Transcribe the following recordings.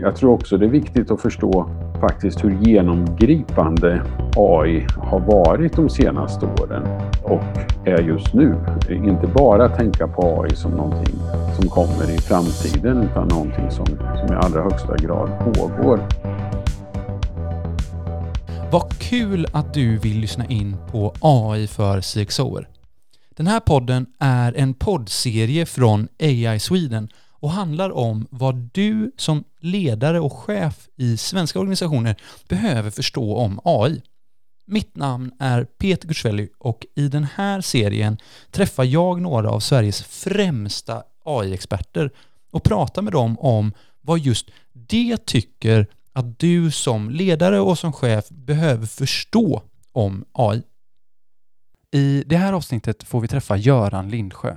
Jag tror också det är viktigt att förstå faktiskt hur genomgripande AI har varit de senaste åren och är just nu. Inte bara tänka på AI som någonting som kommer i framtiden utan någonting som, som i allra högsta grad pågår. Vad kul att du vill lyssna in på AI för CXOer. Den här podden är en poddserie från AI Sweden och handlar om vad du som ledare och chef i svenska organisationer behöver förstå om AI. Mitt namn är Peter Gursvelli och i den här serien träffar jag några av Sveriges främsta AI-experter och pratar med dem om vad just de tycker att du som ledare och som chef behöver förstå om AI. I det här avsnittet får vi träffa Göran Lindsjö.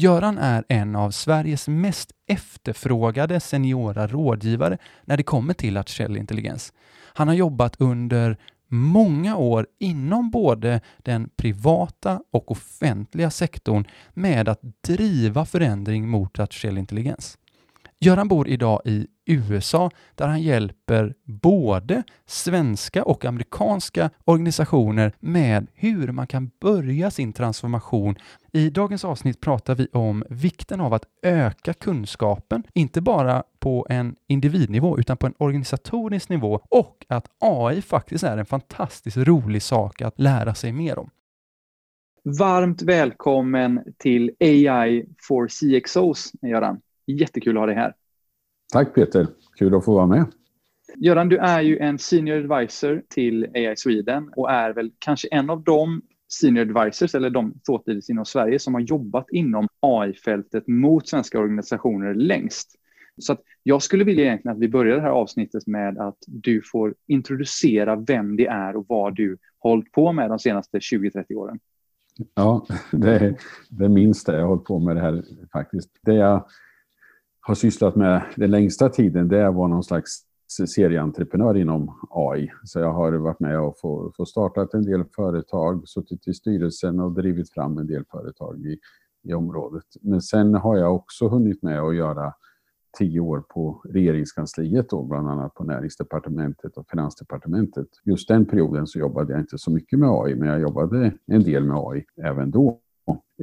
Göran är en av Sveriges mest efterfrågade seniora rådgivare när det kommer till artificiell intelligens. Han har jobbat under många år inom både den privata och offentliga sektorn med att driva förändring mot artificiell intelligens. Göran bor idag i USA där han hjälper både svenska och amerikanska organisationer med hur man kan börja sin transformation. I dagens avsnitt pratar vi om vikten av att öka kunskapen, inte bara på en individnivå utan på en organisatorisk nivå och att AI faktiskt är en fantastiskt rolig sak att lära sig mer om. Varmt välkommen till AI for CXOs, Göran. Jättekul att ha dig här. Tack Peter, kul att få vara med. Göran, du är ju en senior advisor till AI Sweden och är väl kanske en av de senior advisors eller de thought inom Sverige som har jobbat inom AI-fältet mot svenska organisationer längst. Så jag skulle vilja egentligen att vi börjar det här avsnittet med att du får introducera vem det är och vad du hållit på med de senaste 20-30 åren. Ja, det är, det är minst det jag har hållit på med det här faktiskt. Det jag har sysslat med den längsta tiden, det var någon slags serieentreprenör inom AI. Så jag har varit med och få, få startat en del företag, suttit i styrelsen och drivit fram en del företag i, i området. Men sen har jag också hunnit med att göra tio år på regeringskansliet då, bland annat på näringsdepartementet och finansdepartementet. Just den perioden så jobbade jag inte så mycket med AI, men jag jobbade en del med AI även då.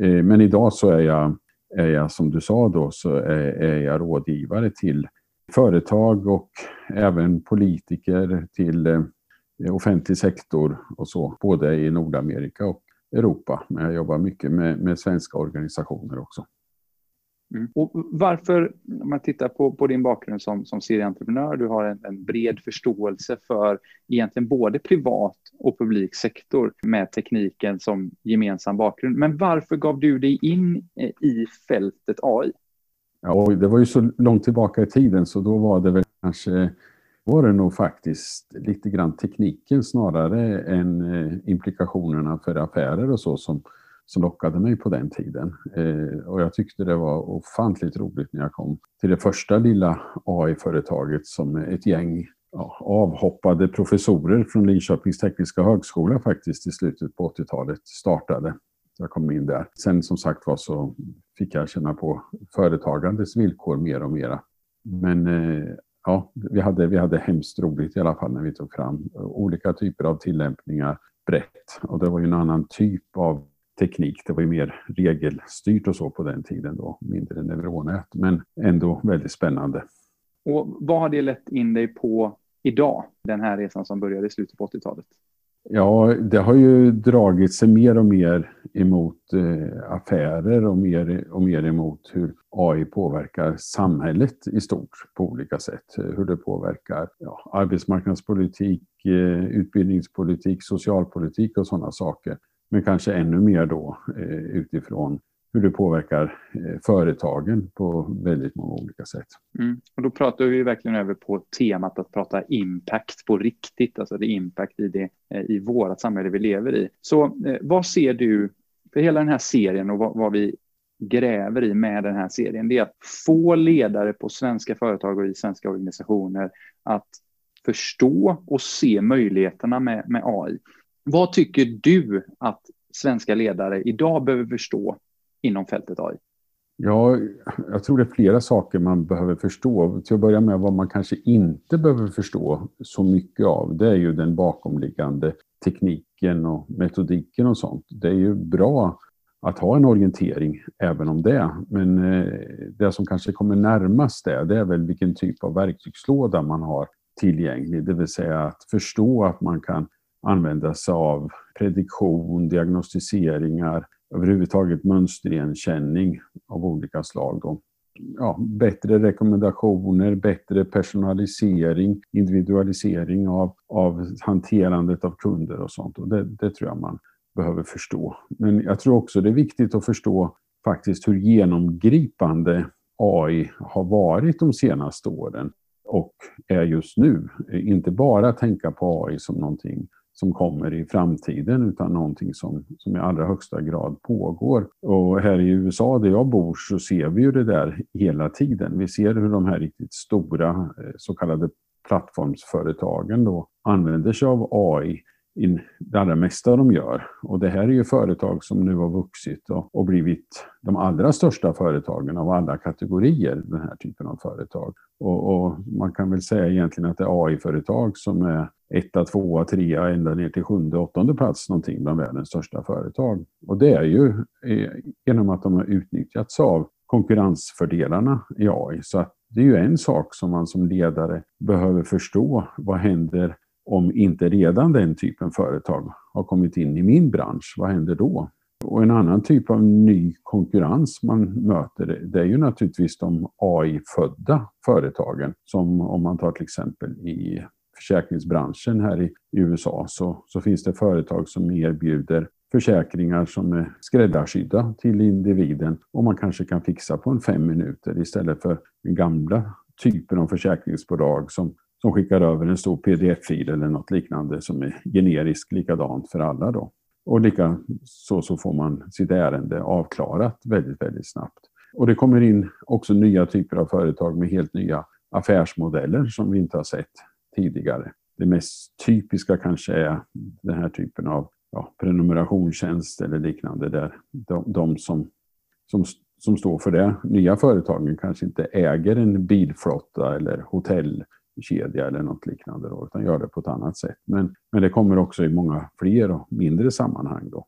Eh, men idag så är jag är jag, som du sa då, så är, är jag rådgivare till företag och även politiker till eh, offentlig sektor och så, både i Nordamerika och Europa. Men jag jobbar mycket med, med svenska organisationer också. Mm. Och varför, om man tittar på, på din bakgrund som, som serieentreprenör, du har en, en, bred förståelse för egentligen både privat och publik sektor med tekniken som gemensam bakgrund. Men varför gav du dig in eh, i fältet AI? Ja, det var ju så långt tillbaka i tiden så då var det väl kanske var det nog faktiskt lite grann tekniken snarare än eh, implikationerna för affärer och så som som lockade mig på den tiden. Eh, och jag tyckte det var ofantligt roligt när jag kom till det första lilla AI-företaget som ett gäng avhoppade professorer från Linköpings tekniska högskola faktiskt i slutet på 80-talet startade. Jag kom in där. Sen som sagt var så fick jag känna på företagandets villkor mer och mera. Men eh, ja, vi hade, vi hade hemskt roligt i alla fall när vi tog fram olika typer av tillämpningar brett. Och det var ju en annan typ av teknik. Det var ju mer regelstyrt och så på den tiden då, mindre neuronät, men ändå väldigt spännande. Och vad har det lett in dig på idag, den här resan som började i slutet på 80-talet? Ja, det har ju dragit sig mer och mer emot eh, affärer och mer och mer emot hur AI påverkar samhället i stort på olika sätt. Hur det påverkar ja, arbetsmarknadspolitik, eh, utbildningspolitik, socialpolitik och sådana saker. Men kanske ännu mer då eh, utifrån hur det påverkar eh, företagen på väldigt många olika sätt. Mm. Och då pratar vi verkligen över på temat att prata impact på riktigt, alltså det impact i, det, eh, i vårt samhälle vi lever i. Så eh, vad ser du för hela den här serien och vad, vad vi gräver i med den här serien, det är att få ledare på svenska företag och i svenska organisationer att förstå och se möjligheterna med, med AI. Vad tycker du att svenska ledare idag behöver förstå inom fältet AI? Ja, jag tror det är flera saker man behöver förstå. Till att börja med vad man kanske inte behöver förstå så mycket av, det är ju den bakomliggande tekniken och metodiken och sånt. Det är ju bra att ha en orientering även om det. Men eh, det som kanske kommer närmast det, det är väl vilken typ av verktygslåda man har tillgänglig. Det vill säga att förstå att man kan använda sig av prediktion, diagnostiseringar, överhuvudtaget mönsterigenkänning av olika slag. Då. Ja, bättre rekommendationer, bättre personalisering, individualisering av, av hanterandet av kunder och sånt. Och det, det tror jag man behöver förstå. Men jag tror också det är viktigt att förstå faktiskt hur genomgripande AI har varit de senaste åren och är just nu. Inte bara tänka på AI som någonting som kommer i framtiden utan någonting som, som i allra högsta grad pågår. Och här i USA där jag bor så ser vi ju det där hela tiden. Vi ser hur de här riktigt stora eh, så kallade plattformsföretagen då använder sig av AI i det allra mesta de gör. Och det här är ju företag som nu har vuxit och, och blivit de allra största företagen av alla kategorier, den här typen av företag. Och, och man kan väl säga egentligen att det är AI-företag som är etta, tvåa, trea, ända ner till sjunde, åttonde plats någonting bland världens största företag. Och det är ju eh, genom att de har utnyttjats av konkurrensfördelarna i AI. Så att det är ju en sak som man som ledare behöver förstå. Vad händer om inte redan den typen företag har kommit in i min bransch? Vad händer då? Och en annan typ av ny konkurrens man möter, det är ju naturligtvis de AI-födda företagen. Som om man tar till exempel i försäkringsbranschen här i USA så, så finns det företag som erbjuder försäkringar som är skräddarsydda till individen och man kanske kan fixa på en fem minuter istället för den gamla typen av försäkringsbolag som, som skickar över en stor pdf-fil eller något liknande som är generisk likadant för alla. Då. Och lika så, så får man sitt ärende avklarat väldigt, väldigt snabbt. Och det kommer in också nya typer av företag med helt nya affärsmodeller som vi inte har sett tidigare. Det mest typiska kanske är den här typen av ja, prenumerationstjänst eller liknande där de, de som, som, som står för det, nya företagen kanske inte äger en bilflotta eller hotell kedja eller något liknande då, utan gör det på ett annat sätt. Men, men det kommer också i många fler och mindre sammanhang. Då.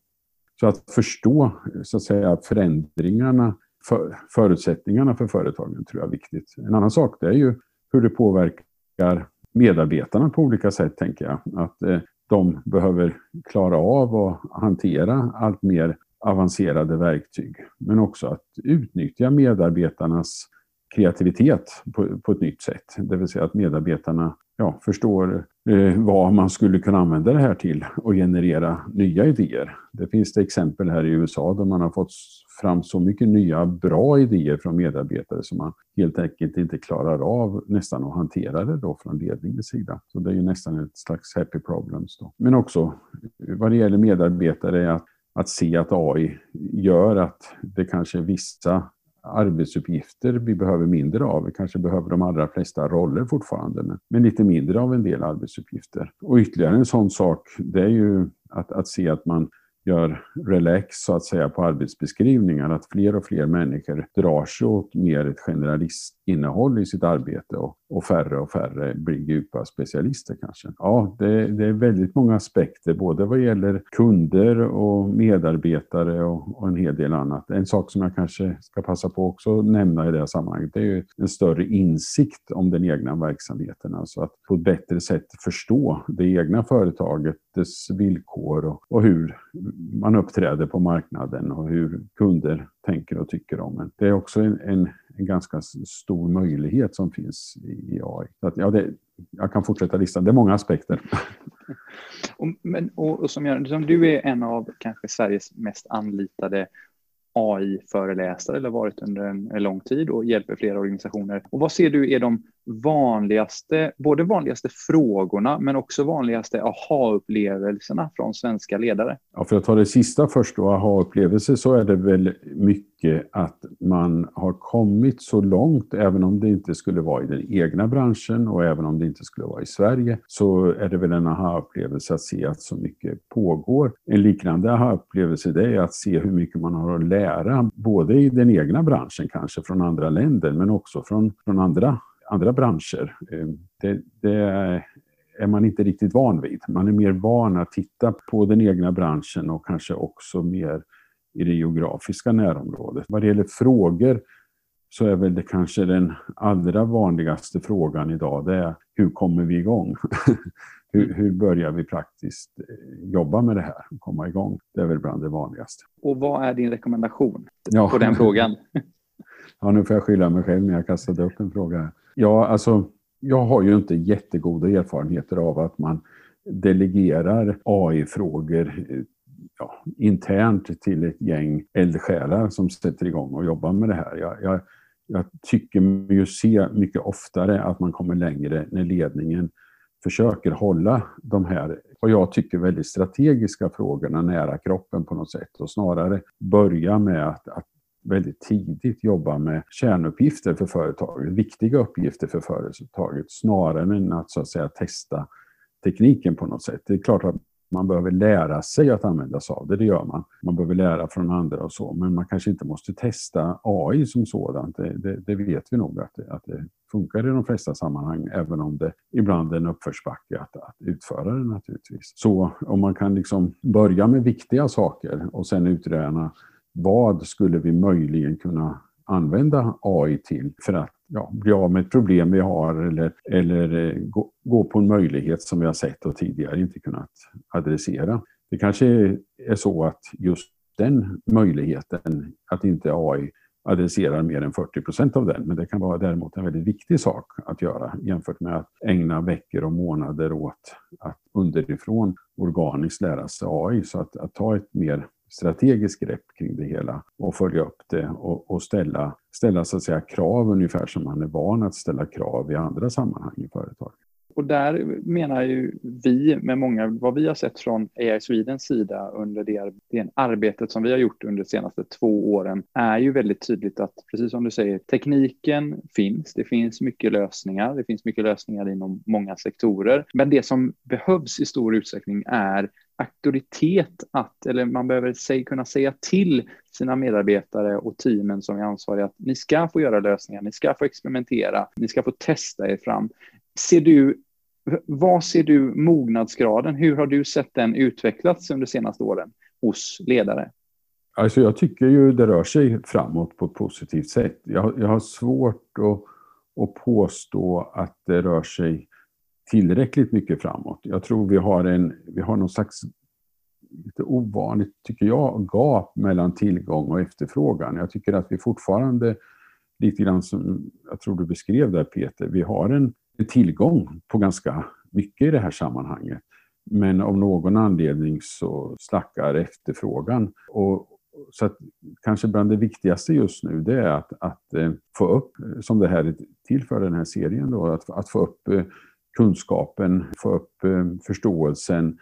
Så att förstå så att säga, förändringarna, för, förutsättningarna för företagen tror jag är viktigt. En annan sak det är ju hur det påverkar medarbetarna på olika sätt, tänker jag. Att eh, de behöver klara av att hantera allt mer avancerade verktyg. Men också att utnyttja medarbetarnas kreativitet på, på ett nytt sätt. Det vill säga att medarbetarna ja, förstår eh, vad man skulle kunna använda det här till och generera nya idéer. Det finns det exempel här i USA där man har fått fram så mycket nya bra idéer från medarbetare som man helt enkelt inte klarar av nästan att hantera det då från ledningens sida. Så det är ju nästan ett slags happy problems. Då. Men också vad det gäller medarbetare att, att se att AI gör att det kanske är vissa arbetsuppgifter vi behöver mindre av. Vi kanske behöver de allra flesta roller fortfarande, men, men lite mindre av en del arbetsuppgifter. Och ytterligare en sån sak, det är ju att, att se att man gör relax så att säga på arbetsbeskrivningar, att fler och fler människor drar sig åt mer ett generalistinnehåll i sitt arbete och, och färre och färre blir djupa specialister kanske. Ja, det, det, är väldigt många aspekter, både vad gäller kunder och medarbetare och, och, en hel del annat. En sak som jag kanske ska passa på också att nämna i det här sammanhanget, det är ju en större insikt om den egna verksamheten, alltså att på ett bättre sätt förstå det egna företaget, dess villkor och, och hur man uppträder på marknaden och hur kunder tänker och tycker om en. Det är också en, en, en ganska stor möjlighet som finns i AI. Så att, ja, det, jag kan fortsätta listan, det är många aspekter. och, men, och, och som, jag, som du är en av kanske Sveriges mest anlitade AI-föreläsare eller varit under en, en lång tid och hjälper flera organisationer. Och vad ser du är de vanligaste, både vanligaste frågorna men också vanligaste aha-upplevelserna från svenska ledare? Ja, för att ta det sista först då, aha-upplevelser, så är det väl mycket att man har kommit så långt, även om det inte skulle vara i den egna branschen och även om det inte skulle vara i Sverige, så är det väl en aha-upplevelse att se att så mycket pågår. En liknande aha-upplevelse det är att se hur mycket man har att lära, både i den egna branschen kanske, från andra länder, men också från, från andra, andra branscher. Eh, det, det är man inte riktigt van vid. Man är mer van att titta på den egna branschen och kanske också mer i det geografiska närområdet. Vad det gäller frågor så är väl det kanske den allra vanligaste frågan idag, det är hur kommer vi igång? hur, hur börjar vi praktiskt eh, jobba med det här och komma igång? Det är väl bland det vanligaste. Och vad är din rekommendation ja. på den frågan? ja, nu får jag skylla mig själv när jag kastade upp en fråga. Ja, alltså, jag har ju inte jättegoda erfarenheter av att man delegerar AI-frågor ja, internt till ett gäng eldsjälar som sätter igång och jobbar med det här. Jag, jag, jag tycker mig se mycket oftare att man kommer längre när ledningen försöker hålla de här, vad jag tycker, väldigt strategiska frågorna nära kroppen på något sätt och snarare börja med att, att väldigt tidigt jobba med kärnuppgifter för företaget, viktiga uppgifter för företaget, snarare än att så att säga testa tekniken på något sätt. Det är klart att man behöver lära sig att använda sig av det, det gör man. Man behöver lära från andra och så, men man kanske inte måste testa AI som sådant. Det, det, det vet vi nog att det, att det funkar i de flesta sammanhang, även om det ibland är en uppförsbacke att, att utföra det naturligtvis. Så om man kan liksom börja med viktiga saker och sen utröna vad skulle vi möjligen kunna använda AI till för att ja, bli av med ett problem vi har eller, eller eh, gå, gå, på en möjlighet som vi har sett och tidigare inte kunnat adressera. Det kanske är så att just den möjligheten, att inte AI adresserar mer än 40 procent av den, men det kan vara däremot en väldigt viktig sak att göra jämfört med att ägna veckor och månader åt att underifrån organiskt lära sig AI. Så att, att ta ett mer strategiskt grepp kring det hela och följa upp det och, och, ställa, ställa så att säga, krav ungefär som man är van att ställa krav i andra sammanhang i företag. Och där menar ju vi med många, vad vi har sett från AI Swedens sida under det, det arbetet som vi har gjort under de senaste två åren är ju väldigt tydligt att, precis som du säger, tekniken finns, det finns mycket lösningar, det finns mycket lösningar inom många sektorer, men det som behövs i stor utsträckning är auktoritet att, eller man behöver sig, kunna säga till sina medarbetare och teamen som är ansvariga att ni ska få göra lösningar, ni ska få experimentera, ni ska få testa er fram. Ser du, vad ser du mognadsgraden? Hur har du sett den utvecklats under de senaste åren hos ledare? Alltså jag tycker ju det rör sig framåt på ett positivt sätt. Jag, jag har svårt att, att påstå att det rör sig tillräckligt mycket framåt. Jag tror vi har, en, vi har någon slags lite ovanligt, tycker jag, gap mellan tillgång och efterfrågan. Jag tycker att vi fortfarande, lite grann som jag tror du beskrev där Peter, vi har en, en tillgång på ganska mycket i det här sammanhanget. Men av någon anledning så slackar efterfrågan. Och, så att kanske bland det viktigaste just nu det är att, att eh, få upp, som det här är till för den här serien, då, att, att få upp eh, kunskapen, få upp eh, förståelsen,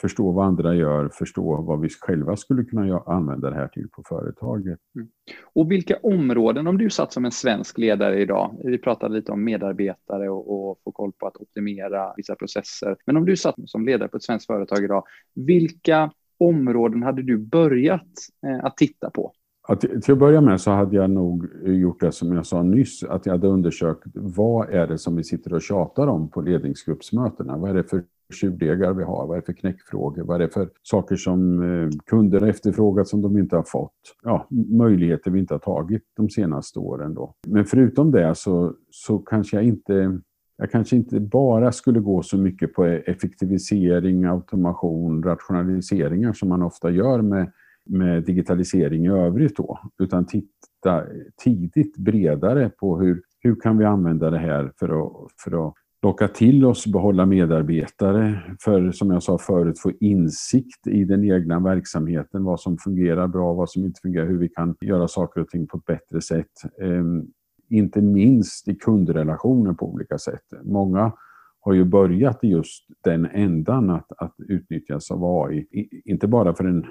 förstå vad andra gör, förstå vad vi själva skulle kunna använda det här till på företaget. Mm. Och vilka områden, om du satt som en svensk ledare idag, vi pratade lite om medarbetare och, och få koll på att optimera vissa processer, men om du satt som ledare på ett svenskt företag idag, vilka områden hade du börjat eh, att titta på? Att, till att börja med så hade jag nog gjort det som jag sa nyss, att jag hade undersökt vad är det som vi sitter och tjatar om på ledningsgruppsmötena? Vad är det för tjuvdegar vi har? Vad är det för knäckfrågor? Vad är det för saker som eh, kunder har efterfrågat som de inte har fått? Ja, möjligheter vi inte har tagit de senaste åren då. Men förutom det så, så kanske jag inte jag kanske inte bara skulle gå så mycket på effektivisering, automation, rationaliseringar som man ofta gör med med digitalisering i övrigt då, utan titta tidigt bredare på hur, hur kan vi använda det här för att, för att locka till oss, behålla medarbetare, för som jag sa förut få insikt i den egna verksamheten, vad som fungerar bra, vad som inte fungerar, hur vi kan göra saker och ting på ett bättre sätt. Ehm, inte minst i kundrelationer på olika sätt. Många har ju börjat i just den ändan att, att utnyttjas av AI, inte bara för en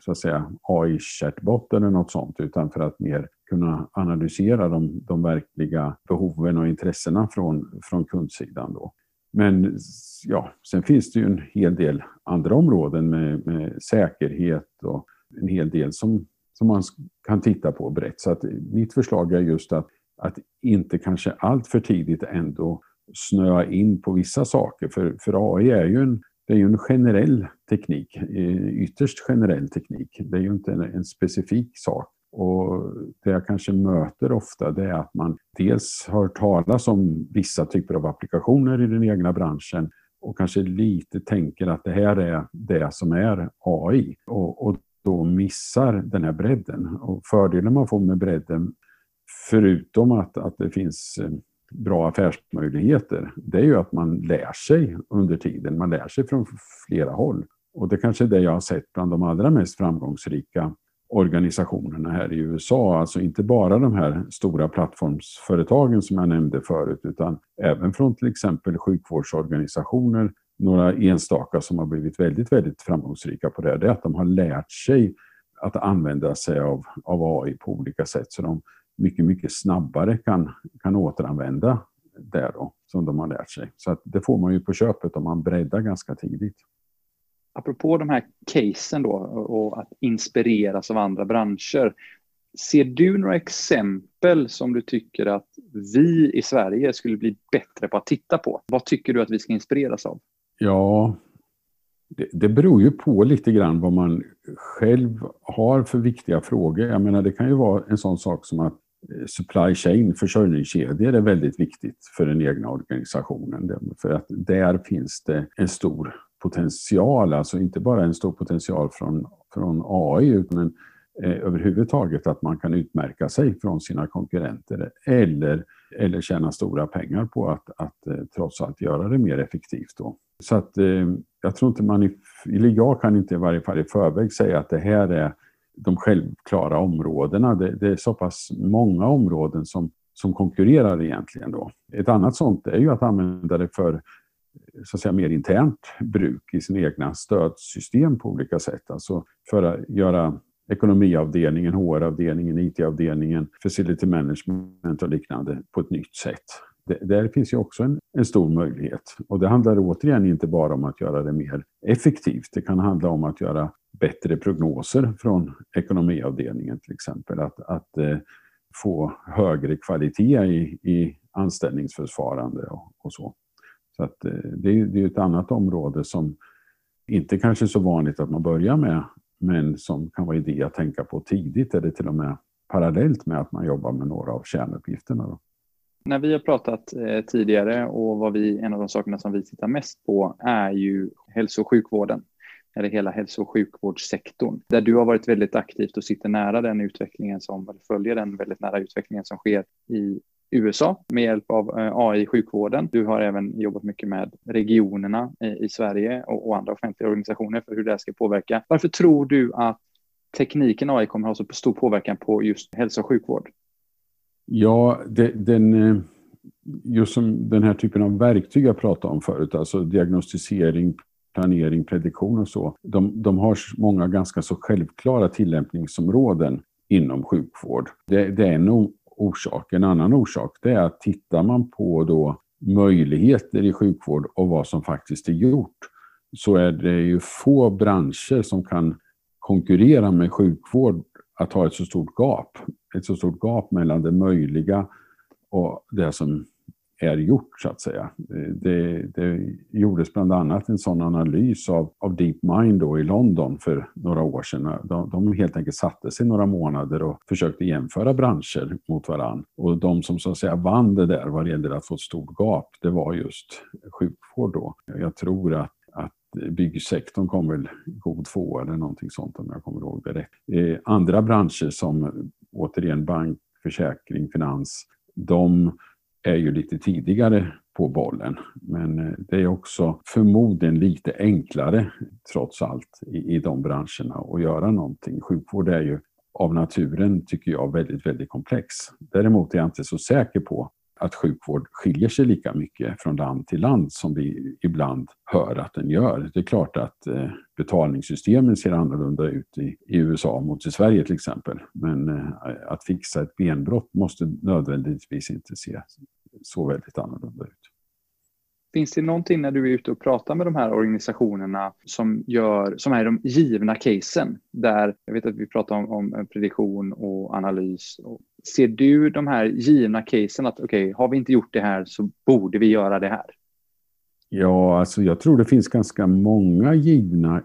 så att säga AI-chatbot eller något sånt, utan för att mer kunna analysera de, de verkliga behoven och intressena från, från kundsidan. Då. Men ja, sen finns det ju en hel del andra områden med, med säkerhet och en hel del som, som man kan titta på brett. Så att mitt förslag är just att, att inte kanske allt för tidigt ändå snöa in på vissa saker. För, för AI är ju en, det är ju en generell teknik, eh, ytterst generell teknik. Det är ju inte en, en specifik sak. Och det jag kanske möter ofta det är att man dels har talas om vissa typer av applikationer i den egna branschen och kanske lite tänker att det här är det som är AI och, och då missar den här bredden. Och fördelen man får med bredden, förutom att, att det finns eh, bra affärsmöjligheter, det är ju att man lär sig under tiden. Man lär sig från flera håll. Och det kanske är det jag har sett bland de allra mest framgångsrika organisationerna här i USA. Alltså inte bara de här stora plattformsföretagen som jag nämnde förut, utan även från till exempel sjukvårdsorganisationer, några enstaka som har blivit väldigt, väldigt framgångsrika på det, det är att de har lärt sig att använda sig av, av AI på olika sätt, så de mycket, mycket snabbare kan, kan återanvända det då, som de har lärt sig. Så att det får man ju på köpet om man breddar ganska tidigt apropå de här casen då och att inspireras av andra branscher. Ser du några exempel som du tycker att vi i Sverige skulle bli bättre på att titta på? Vad tycker du att vi ska inspireras av? Ja, det, det beror ju på lite grann vad man själv har för viktiga frågor. Jag menar, det kan ju vara en sån sak som att supply chain, försörjningskedjor är väldigt viktigt för den egna organisationen. För att där finns det en stor potential, alltså inte bara en stor potential från, från AI utan eh, överhuvudtaget att man kan utmärka sig från sina konkurrenter eller, eller tjäna stora pengar på att, att eh, trots allt göra det mer effektivt. Då. Så att eh, jag tror inte man, i, eller jag kan inte i varje fall i förväg säga att det här är de självklara områdena. Det, det är så pass många områden som, som konkurrerar egentligen då. Ett annat sånt är ju att använda det för så att säga, mer internt bruk i sina egna stödsystem på olika sätt. Alltså för att göra ekonomiavdelningen, HR-avdelningen, IT-avdelningen, facility management och liknande på ett nytt sätt. Det, där finns ju också en, en, stor möjlighet. Och det handlar återigen inte bara om att göra det mer effektivt. Det kan handla om att göra bättre prognoser från ekonomiavdelningen till exempel. Att, att eh, få högre kvalitet i, i anställningsförfarande och, och så. Så att, eh, det, är, det är ett annat område som inte kanske är så vanligt att man börjar med, men som kan vara idé att tänka på tidigt eller till och med parallellt med att man jobbar med några av kärnuppgifterna. Då. När vi har pratat eh, tidigare och vad vi, en av de sakerna som vi tittar mest på är ju hälso och sjukvården eller hela hälso och sjukvårdssektorn, där du har varit väldigt aktivt och sitter nära den utvecklingen som, eller följer den väldigt nära utvecklingen som sker i USA med hjälp av eh, AI i sjukvården. Du har även jobbat mycket med regionerna i Sverige och andra offentliga organisationer för hur det ska påverka. Varför tror du att tekniken AI kommer ha så stor påverkan på just hälso och sjukvård? Ja, det, den, eh, just som den här typen av verktyg jag pratade om förut, alltså diagnostisering, planering, prediktion och så, de, de har många ganska så självklara tillämpningsområden inom sjukvård. Det, det är en orsak. En annan orsak det är att tittar man på då möjligheter i sjukvård och vad som faktiskt är gjort så är det ju få branscher som kan konkurrera med sjukvård att ha ett så stort gap. Ett så stort gap mellan det möjliga och det som är gjort så att säga. Det, det gjordes bland annat en sån analys av, av DeepMind då i London för några år sedan. De, de helt enkelt satte sig några månader och försökte jämföra branscher mot varann. Och de som så att säga vann det där vad det gällde att få ett stort gap, det var just sjukvård då. Jag tror att byggsektorn kom väl god två eller någonting sånt om jag kommer ihåg det rätt. Eh, andra branscher som återigen bank, försäkring, finans, de är ju lite tidigare på bollen. Men eh, det är också förmodligen lite enklare trots allt i, i de branscherna att göra någonting. Sjukvård är ju av naturen, tycker jag, väldigt, väldigt komplex. Däremot är jag inte så säker på att sjukvård skiljer sig lika mycket från land till land som vi ibland hör att den gör. Det är klart att eh, betalningssystemen ser annorlunda ut i, USA mot i Sverige till exempel. Men eh, att fixa ett benbrott måste nödvändigtvis inte se så väldigt annorlunda ut. Finns det någonting när du är ute och pratar med de här organisationerna som, gör, som är de givna casen? Där, jag vet att vi pratar om, om prediktion och analys. Ser du de här givna casen att okej, okay, har vi inte gjort det här så borde vi göra det här? Ja, alltså jag tror det finns ganska många givna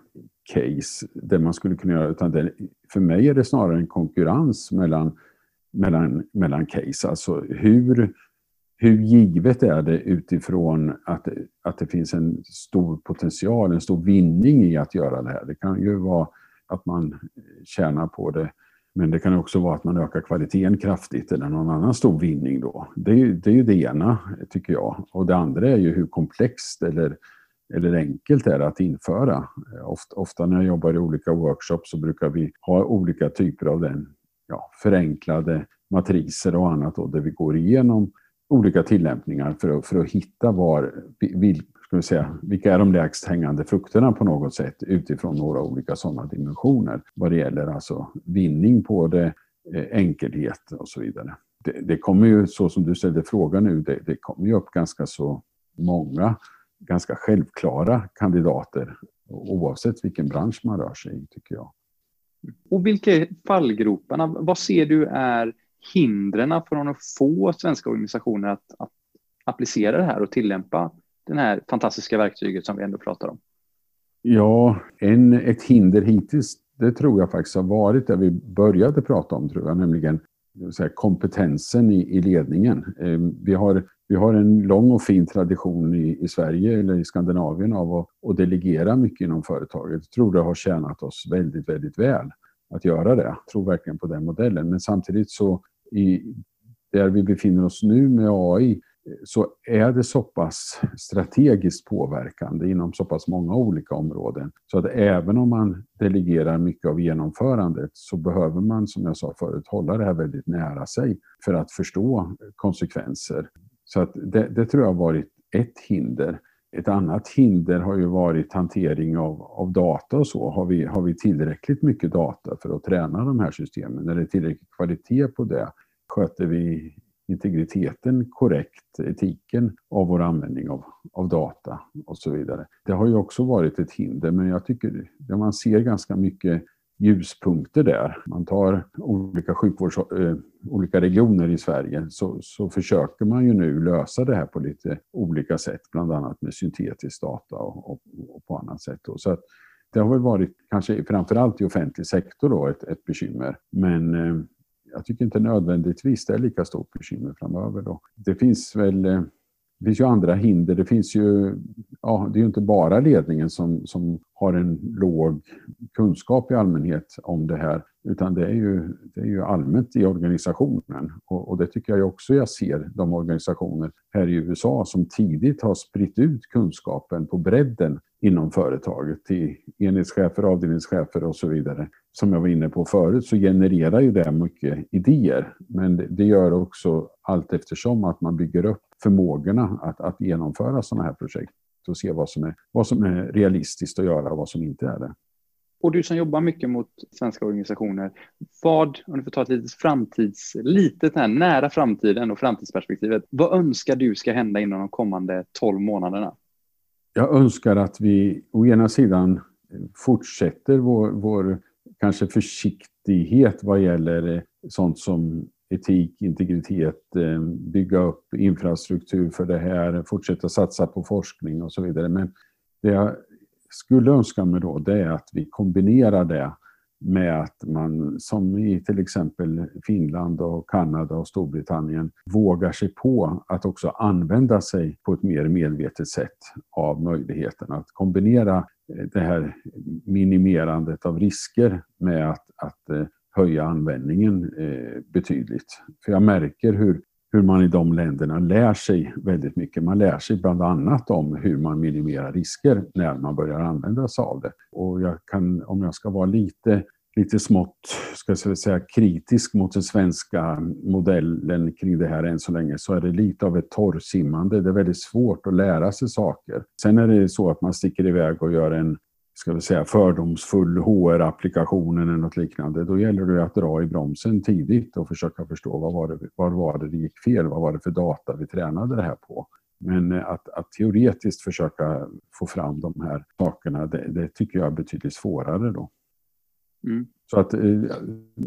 case där man skulle kunna göra, utan det, för mig är det snarare en konkurrens mellan, mellan, mellan case. Alltså hur, hur givet är det utifrån att, att det finns en stor potential, en stor vinning i att göra det här. Det kan ju vara att man tjänar på det, men det kan också vara att man ökar kvaliteten kraftigt eller någon annan stor vinning då. Det är, det är ju det ena, tycker jag. Och det andra är ju hur komplext eller eller enkelt är det att införa. Ofta, ofta, när jag jobbar i olika workshops så brukar vi ha olika typer av den ja, förenklade matriser och annat då, där vi går igenom olika tillämpningar för att, för att hitta var, vil, ska vi säga, vilka är de lägst hängande frukterna på något sätt utifrån några olika sådana dimensioner. Vad det gäller alltså vinning på det, eh, enkelhet och så vidare. Det, det, kommer ju, så som du ställde frågan nu, det, det kommer ju upp ganska så många ganska självklara kandidater oavsett vilken bransch man rör sig i, tycker jag. Och vilka är fallgroparna? Vad ser du är hindren från att få svenska organisationer att, att applicera det här och tillämpa det här fantastiska verktyget som vi ändå pratar om? Ja, en, ett hinder hittills, det tror jag faktiskt har varit det vi började prata om, tror jag, nämligen säga, kompetensen i, i ledningen. Eh, vi har vi har en lång och fin tradition i, i Sverige eller i Skandinavien av att, att delegera mycket inom företaget. Jag tror det har tjänat oss väldigt, väldigt väl att göra det. Jag tror verkligen på den modellen. Men samtidigt så i, där vi befinner oss nu med AI så är det så pass strategiskt påverkande inom så pass många olika områden. Så att även om man delegerar mycket av genomförandet så behöver man, som jag sa förut, hålla det här väldigt nära sig för att förstå konsekvenser så att det, det, tror jag har varit ett hinder. Ett annat hinder har ju varit hantering av, av data och så. Har vi, har vi tillräckligt mycket data för att träna de här systemen? Är det tillräcklig kvalitet på det? Sköter vi integriteten korrekt, etiken av vår användning av, av data och så vidare. Det har ju också varit ett hinder, men jag tycker ja, man ser ganska mycket ljuspunkter där. Man tar olika sjukvårds, eh, olika regioner i Sverige så, så försöker man ju nu lösa det här på lite olika sätt, bland annat med syntetisk data och, och, och på annat sätt. Då. Så att det har väl varit, kanske framförallt i offentlig sektor, då, ett, ett bekymmer. Men eh, jag tycker inte nödvändigtvis det är lika stort bekymmer framöver. Då. Det finns väl eh, det finns ju andra hinder. Det finns ju, ja, det är ju inte bara ledningen som, som har en låg kunskap i allmänhet om det här, utan det är ju, det är ju allmänt i organisationen. Och, och det tycker jag också jag ser de organisationer här i USA som tidigt har spritt ut kunskapen på bredden inom företaget till enhetschefer, avdelningschefer och så vidare. Som jag var inne på förut så genererar ju det mycket idéer. Men det gör också allt eftersom att man bygger upp förmågorna att, att genomföra sådana här projekt och se vad som, är, vad som är realistiskt att göra och vad som inte är det. Och du som jobbar mycket mot svenska organisationer, vad, om du får ta ett litet framtids, litet här, nära framtiden och framtidsperspektivet, vad önskar du ska hända inom de kommande 12 månaderna? Jag önskar att vi å ena sidan fortsätter vår, vår kanske försiktighet vad gäller sånt som etik, integritet, eh, bygga upp infrastruktur för det här, fortsätta satsa på forskning och så vidare. Men det jag skulle önska mig då, det är att vi kombinerar det med att man, som i till exempel Finland och Kanada och Storbritannien, vågar sig på att också använda sig på ett mer medvetet sätt av möjligheten att kombinera eh, det här minimerandet av risker med att, att eh, höja användningen eh, betydligt. För jag märker hur, hur man i de länderna lär sig väldigt mycket. Man lär sig bland annat om hur man minimerar risker när man börjar använda sig av det. Och jag kan, om jag ska vara lite lite smått ska jag säga, kritisk mot den svenska modellen kring det här än så länge så är det lite av ett torrsimmande. Det är väldigt svårt att lära sig saker. Sen är det så att man sticker iväg och gör en ska vi säga, fördomsfull HR-applikation eller något liknande, då gäller det att dra i bromsen tidigt och försöka förstå vad var det, var var det, det gick fel, vad var det för data vi tränade det här på. Men att, att teoretiskt försöka få fram de här sakerna, det, det tycker jag är betydligt svårare då. Mm. Så att eh,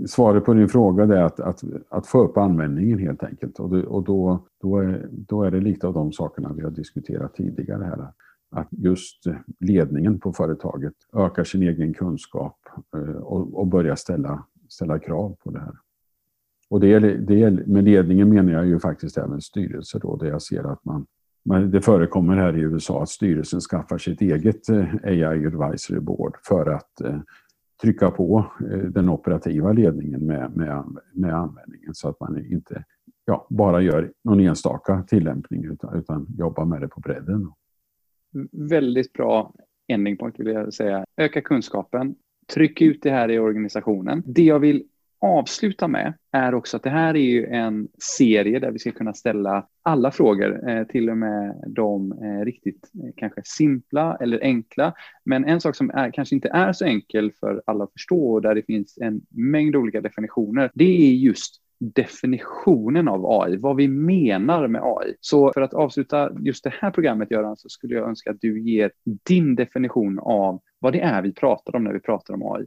svaret på din fråga är att, att, att få upp användningen helt enkelt. Och, det, och då, då, är, då är det lite av de sakerna vi har diskuterat tidigare här. Att just ledningen på företaget ökar sin egen kunskap eh, och, och börjar ställa, ställa krav på det här. Och det, det, med ledningen menar jag ju faktiskt även styrelser då, där jag ser att man det förekommer här i USA att styrelsen skaffar sitt eget eh, AI Advisory Board för att eh, trycka på eh, den operativa ledningen med, med, med användningen så att man inte ja, bara gör någon enstaka tillämpning utan, utan jobbar med det på bredden. Väldigt bra ending point vill jag säga. Öka kunskapen, tryck ut det här i organisationen. Det jag vill avsluta med är också att det här är ju en serie där vi ska kunna ställa alla frågor, eh, till och med de eh, riktigt eh, kanske simpla eller enkla. Men en sak som är, kanske inte är så enkel för alla att förstå och där det finns en mängd olika definitioner, det är just definitionen av AI, vad vi menar med AI. Så för att avsluta just det här programmet, Göran, så skulle jag önska att du ger din definition av vad det är vi pratar om när vi pratar om AI.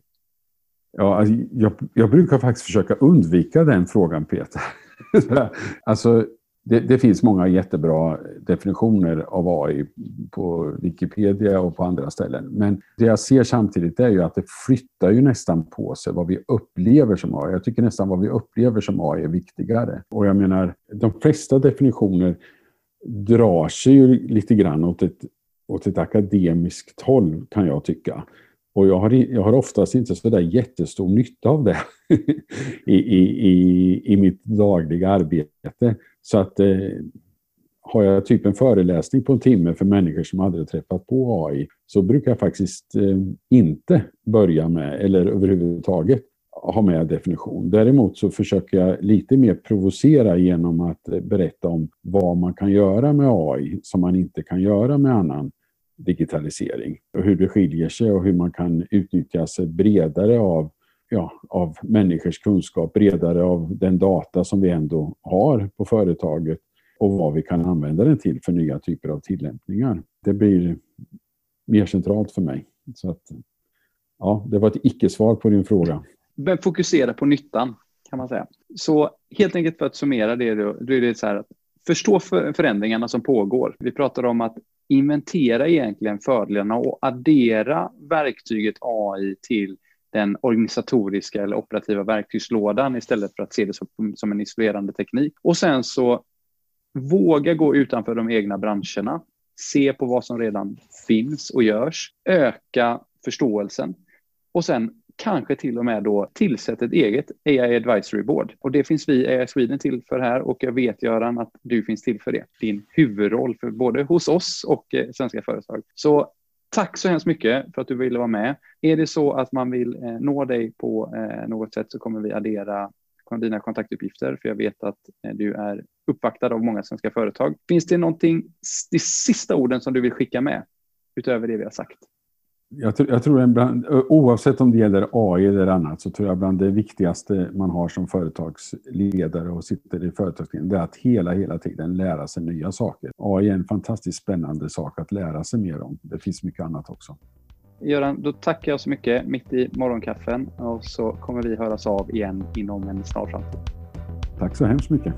Ja, alltså, jag, jag, brukar faktiskt försöka undvika den frågan, Peter. alltså, det, det, finns många jättebra definitioner av AI på Wikipedia och på andra ställen. Men det jag ser samtidigt är ju att det flyttar ju nästan på sig vad vi upplever som AI. Jag tycker nästan vad vi upplever som AI är viktigare. Och jag menar, de flesta definitioner drar sig ju lite grann åt ett, åt ett akademiskt håll, kan jag tycka. Och jag har, jag har oftast inte så där jättestor nytta av det i, i, i, i mitt dagliga arbete. Så att eh, har jag typ en föreläsning på en timme för människor som aldrig träffat på AI så brukar jag faktiskt eh, inte börja med, eller överhuvudtaget ha med definition. Däremot så försöker jag lite mer provocera genom att eh, berätta om vad man kan göra med AI som man inte kan göra med annan digitalisering. Och hur det skiljer sig och hur man kan utnyttja sig bredare av, ja, av människors kunskap, bredare av den data som vi ändå har på företaget och vad vi kan använda den till för nya typer av tillämpningar. Det blir mer centralt för mig. Så att, ja, det var ett icke-svar på din fråga. Men fokusera på nyttan kan man säga. Så helt enkelt för att summera det, då, är det så här att förstå förändringarna som pågår. Vi pratar om att inventera egentligen fördelarna och addera verktyget AI till den organisatoriska eller operativa verktygslådan istället för att se det som, som en isolerande teknik. Och sen så våga gå utanför de egna branscherna, se på vad som redan finns och görs, öka förståelsen och sen kanske till och med då tillsätt ett eget AI Advisory Board. Och det finns vi AI Sweden till för här och jag vet Göran att du finns till för det. Din huvudroll för både hos oss och eh, svenska företag. Så tack så hemskt mycket för att du ville vara med. Är det så att man vill eh, nå dig på eh, något sätt så kommer vi addera dina kontaktuppgifter, för jag vet att eh, du är uppvaktad av många svenska företag. Finns det någonting, de sista orden som du vill skicka med utöver det vi har sagt? Jag, jag tror bland, oavsett om det gäller AI eller annat så tror jag bland det viktigaste man har som företagsledare och sitter i företagsledningen det är att hela, hela tiden lära sig nya saker. AI är en fantastiskt spännande sak att lära sig mer om. Det finns mycket annat också. Göran, då tackar jag så mycket mitt i morgonkaffen och så kommer vi höras av igen inom en snar framtid. Tack så hemskt mycket.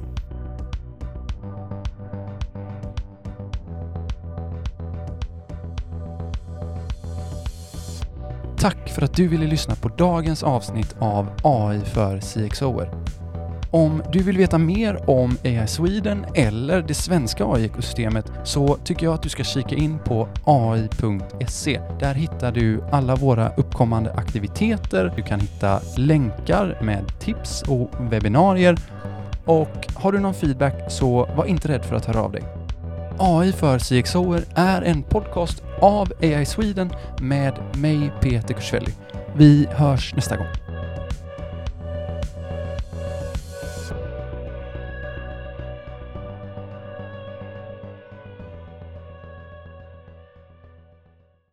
Tack för att du ville lyssna på dagens avsnitt av AI för CXOer. Om du vill veta mer om AI Sweden eller det svenska AI-ekosystemet så tycker jag att du ska kika in på ai.se. Där hittar du alla våra uppkommande aktiviteter. Du kan hitta länkar med tips och webbinarier. Och har du någon feedback så var inte rädd för att höra av dig. AI för CXOer är en podcast av AI Sweden med mig Peter Kursvelli. Vi hörs nästa gång.